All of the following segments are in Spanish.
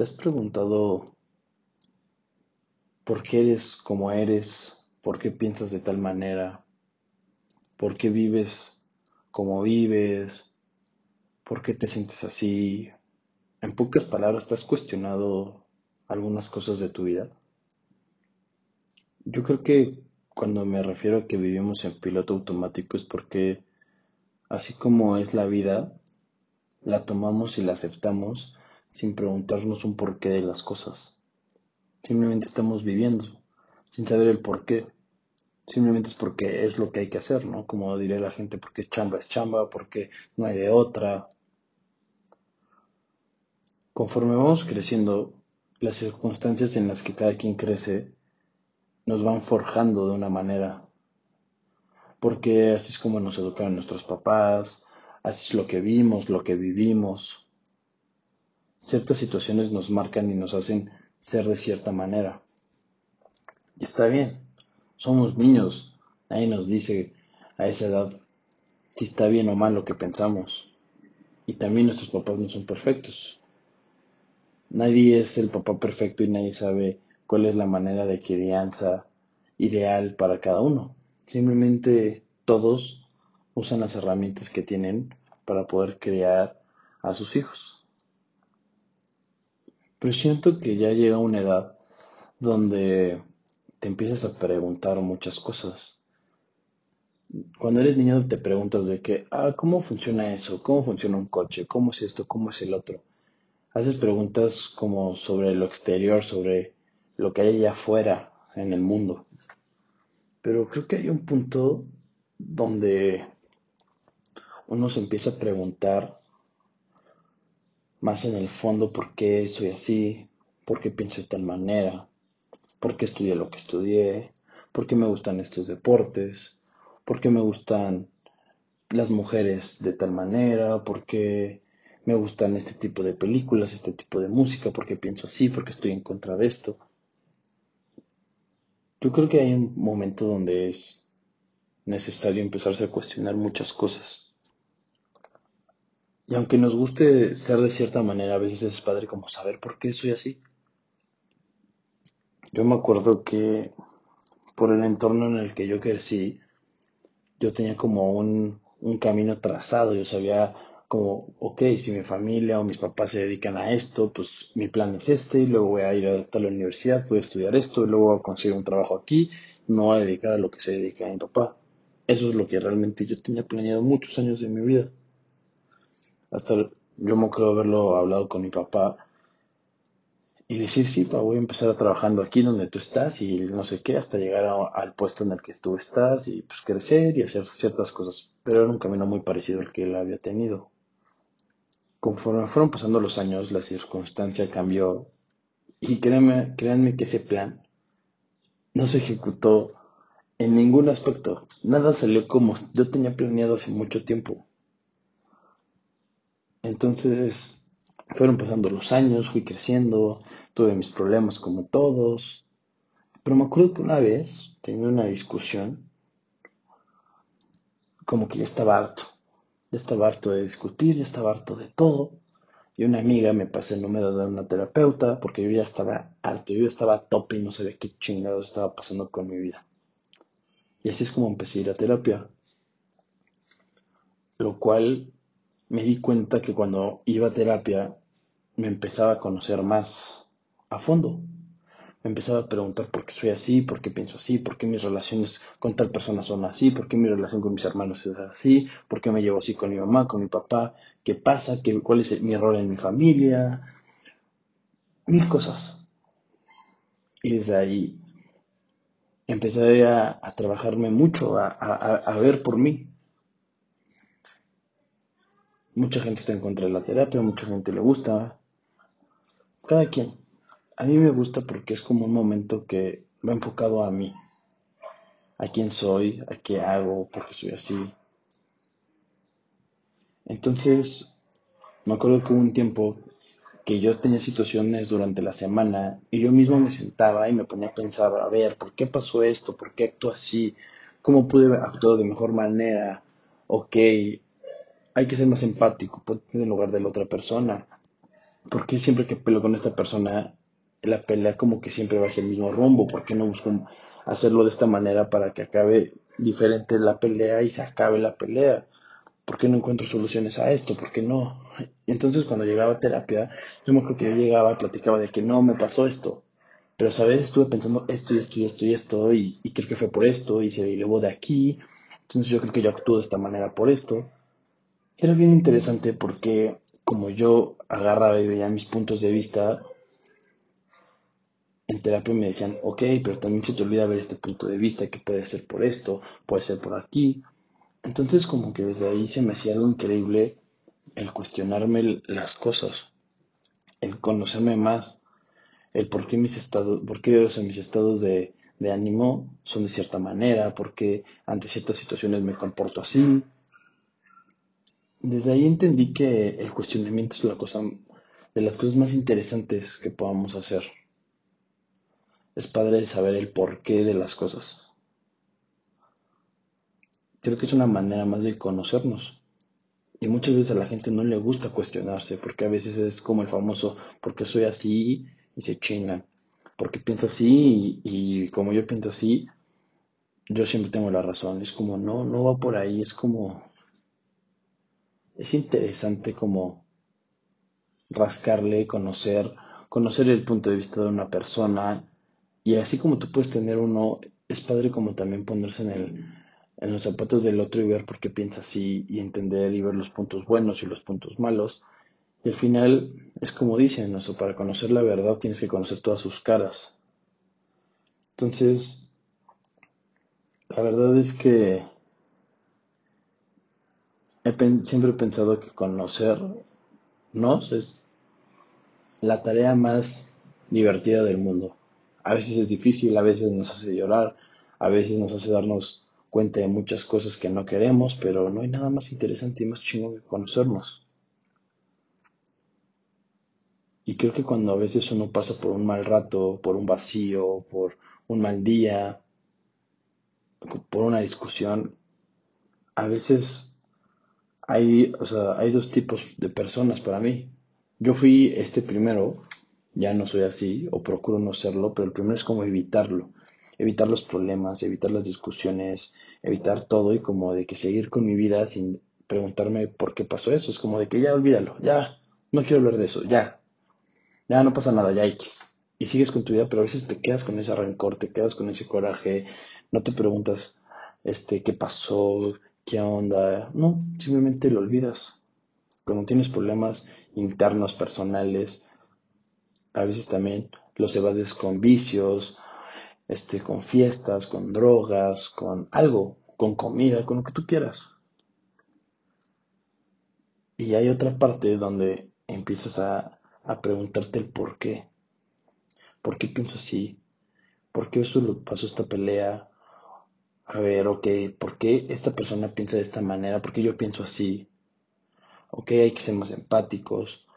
¿Te has preguntado por qué eres como eres? ¿Por qué piensas de tal manera? ¿Por qué vives como vives? ¿Por qué te sientes así? En pocas palabras, ¿te has cuestionado algunas cosas de tu vida? Yo creo que cuando me refiero a que vivimos en piloto automático es porque así como es la vida, la tomamos y la aceptamos sin preguntarnos un porqué de las cosas. Simplemente estamos viviendo, sin saber el porqué. Simplemente es porque es lo que hay que hacer, ¿no? Como diría la gente, porque chamba es chamba, porque no hay de otra. Conforme vamos creciendo, las circunstancias en las que cada quien crece nos van forjando de una manera. Porque así es como nos educaron nuestros papás, así es lo que vimos, lo que vivimos ciertas situaciones nos marcan y nos hacen ser de cierta manera. Y está bien, somos niños, nadie nos dice a esa edad si está bien o mal lo que pensamos. Y también nuestros papás no son perfectos. Nadie es el papá perfecto y nadie sabe cuál es la manera de crianza ideal para cada uno. Simplemente todos usan las herramientas que tienen para poder criar a sus hijos. Pero siento que ya llega una edad donde te empiezas a preguntar muchas cosas. Cuando eres niño te preguntas de que, ah, ¿cómo funciona eso? ¿Cómo funciona un coche? ¿Cómo es esto? ¿Cómo es el otro? Haces preguntas como sobre lo exterior, sobre lo que hay allá afuera en el mundo. Pero creo que hay un punto donde uno se empieza a preguntar más en el fondo por qué soy así, por qué pienso de tal manera, por qué estudié lo que estudié, por qué me gustan estos deportes, por qué me gustan las mujeres de tal manera, por qué me gustan este tipo de películas, este tipo de música, por qué pienso así, por qué estoy en contra de esto. Yo creo que hay un momento donde es necesario empezarse a cuestionar muchas cosas. Y aunque nos guste ser de cierta manera, a veces es padre como saber por qué soy así. Yo me acuerdo que por el entorno en el que yo crecí, yo tenía como un, un camino trazado, yo sabía como, ok, si mi familia o mis papás se dedican a esto, pues mi plan es este, y luego voy a ir a la universidad, voy a estudiar esto, y luego voy a conseguir un trabajo aquí, no voy a dedicar a lo que se dedica a mi papá. Eso es lo que realmente yo tenía planeado muchos años de mi vida. Hasta yo me acuerdo haberlo hablado con mi papá y decir, sí, pa, voy a empezar trabajando aquí donde tú estás y no sé qué, hasta llegar al puesto en el que tú estás y pues crecer y hacer ciertas cosas. Pero era un camino muy parecido al que él había tenido. Conforme fueron pasando los años, la circunstancia cambió y créanme, créanme que ese plan no se ejecutó en ningún aspecto. Nada salió como yo tenía planeado hace mucho tiempo. Entonces, fueron pasando los años, fui creciendo, tuve mis problemas como todos. Pero me acuerdo que una vez, teniendo una discusión, como que ya estaba harto. Ya estaba harto de discutir, ya estaba harto de todo. Y una amiga me pasó el número de una terapeuta porque yo ya estaba harto, yo ya estaba a tope y no sabía qué chingados estaba pasando con mi vida. Y así es como empecé a ir a terapia. Lo cual me di cuenta que cuando iba a terapia me empezaba a conocer más a fondo. Me empezaba a preguntar por qué soy así, por qué pienso así, por qué mis relaciones con tal persona son así, por qué mi relación con mis hermanos es así, por qué me llevo así con mi mamá, con mi papá, qué pasa, ¿Qué, cuál es mi rol en mi familia, mil cosas. Y desde ahí empecé a, trabajarme mucho, a ver por mí, Mucha gente está en contra de la terapia, mucha gente le gusta. Cada quien. A mí me gusta porque es como un momento que va enfocado a mí. A quién soy, a qué hago, por qué soy así. Entonces, me acuerdo que hubo un tiempo que yo tenía situaciones durante la semana y yo mismo me sentaba y me ponía a pensar, a ver, ¿por qué pasó esto? ¿Por qué actúo así? ¿Cómo pude actuar de mejor manera? Ok, hay que ser más empático, ponte en el lugar de la otra persona. ¿Por qué siempre que peleo con esta persona, la pelea como que siempre va a ser el mismo rumbo? ¿Por qué no busco hacerlo de esta manera para que acabe diferente la pelea y se acabe la pelea? ¿Por qué no encuentro soluciones a esto? ¿Por qué no? Entonces cuando llegaba a terapia, yo me acuerdo que yo llegaba, platicaba de que no, me pasó esto. Pero, ¿sabes? Estuve pensando esto y esto y esto y esto y, y creo que fue por esto y se elevó de aquí. Entonces yo creo que yo actúo de esta manera por esto. Era bien interesante porque como yo agarraba y veía mis puntos de vista, en terapia me decían, ok, pero también se te olvida ver este punto de vista, que puede ser por esto, puede ser por aquí. Entonces como que desde ahí se me hacía algo increíble el cuestionarme las cosas, el conocerme más, el por qué mis estados, por qué, o mis estados de, de ánimo son de cierta manera, por qué ante ciertas situaciones me comporto así, desde ahí entendí que el cuestionamiento es la cosa de las cosas más interesantes que podamos hacer. Es padre saber el porqué de las cosas. Creo que es una manera más de conocernos. Y muchas veces a la gente no le gusta cuestionarse, porque a veces es como el famoso, porque soy así y se chingan. Porque pienso así y, y como yo pienso así, yo siempre tengo la razón. Es como, no, no va por ahí, es como, es interesante como rascarle, conocer, conocer el punto de vista de una persona y así como tú puedes tener uno, es padre como también ponerse en el, en los zapatos del otro y ver por qué piensa así y entender y ver los puntos buenos y los puntos malos. Y al final es como dicen, ¿no? para conocer la verdad tienes que conocer todas sus caras. Entonces, la verdad es que siempre he pensado que conocernos es la tarea más divertida del mundo. A veces es difícil, a veces nos hace llorar, a veces nos hace darnos cuenta de muchas cosas que no queremos, pero no hay nada más interesante y más chingón que conocernos. Y creo que cuando a veces uno pasa por un mal rato, por un vacío, por un mal día, por una discusión, a veces hay, o sea, hay dos tipos de personas para mí. Yo fui este primero, ya no soy así, o procuro no serlo, pero el primero es como evitarlo, evitar los problemas, evitar las discusiones, evitar todo y como de que seguir con mi vida sin preguntarme por qué pasó eso. Es como de que ya olvídalo, ya, no quiero hablar de eso, ya, ya no pasa nada, ya X. Y sigues con tu vida, pero a veces te quedas con ese rencor, te quedas con ese coraje, no te preguntas, este, qué pasó, qué onda, no, simplemente lo olvidas. Cuando tienes problemas internos, personales, a veces también los evades con vicios, este, con fiestas, con drogas, con algo, con comida, con lo que tú quieras. Y hay otra parte donde empiezas a, a preguntarte el por qué. ¿Por qué pienso así? ¿Por qué eso pasó esta pelea? A ver, ok, ¿por qué esta persona piensa de esta manera? ¿Por qué yo pienso así? Ok, hay que ser más empáticos.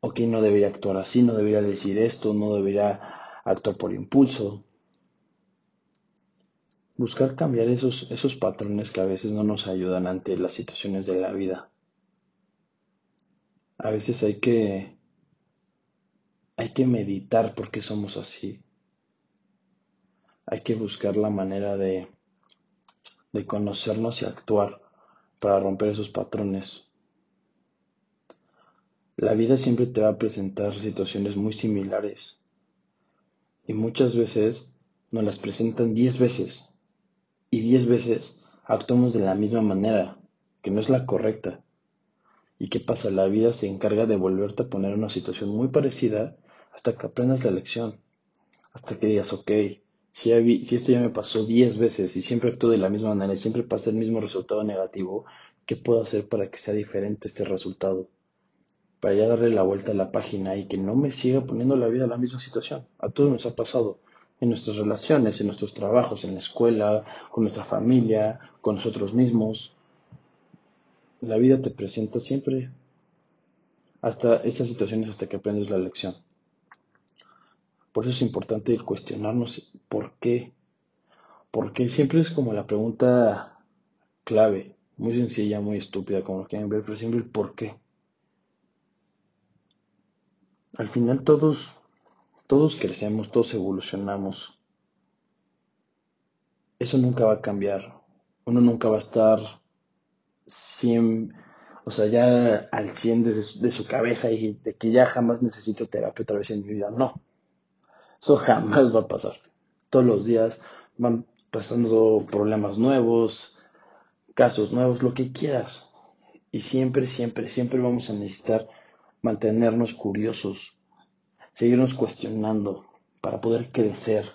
Ok, no debería actuar así, no debería decir esto, no debería actuar por impulso. Buscar cambiar esos, esos patrones que a veces no nos ayudan ante las situaciones de la vida. A veces hay que hay que meditar por qué somos así. Hay que buscar la manera de, de conocernos y actuar para romper esos patrones. La vida siempre te va a presentar situaciones muy similares y muchas veces nos las presentan diez veces y diez veces actuamos de la misma manera, que no es la correcta. ¿Y qué pasa? La vida se encarga de volverte a poner en una situación muy parecida hasta que aprendas la lección, hasta que digas, ok, si, esto ya me pasó 10 veces y siempre actúo de la misma manera y siempre pasa el mismo resultado negativo, ¿qué puedo hacer para que sea diferente este resultado? Para ya darle la vuelta a la página y que no me siga poniendo la vida en la misma situación. A todos nos ha pasado en nuestras relaciones, en nuestros trabajos, en la escuela, con nuestra familia, con nosotros mismos. La vida te presenta siempre hasta esas situaciones hasta que aprendes la lección. Por eso es importante cuestionarnos por qué. Porque siempre es como la pregunta clave, muy sencilla, muy estúpida, como lo quieren ver, pero siempre el por qué. al final todos, todos crecemos, todos evolucionamos. Eso nunca va a cambiar. Uno nunca va a estar 100, o sea, ya al 100 de, su, de su cabeza y de que ya jamás necesito terapia otra vez en mi vida. No, eso jamás va a pasar. Todos los días van pasando problemas nuevos, casos nuevos, lo que quieras. Y siempre, siempre, siempre vamos a necesitar mantenernos curiosos, seguirnos cuestionando para poder crecer,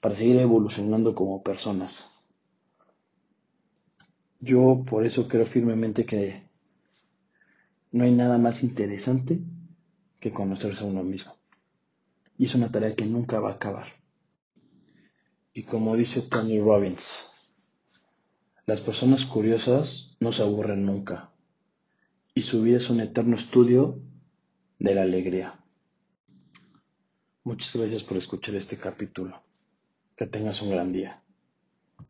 para seguir evolucionando como personas. Yo por eso creo firmemente que no hay nada más interesante que conocerse a uno mismo. Y es una tarea que nunca va a acabar. Y como dice Tony Robbins, las personas curiosas no se aburren nunca. Y su vida es un eterno estudio de la alegría. Muchas gracias por escuchar este capítulo. Que tengas un gran día.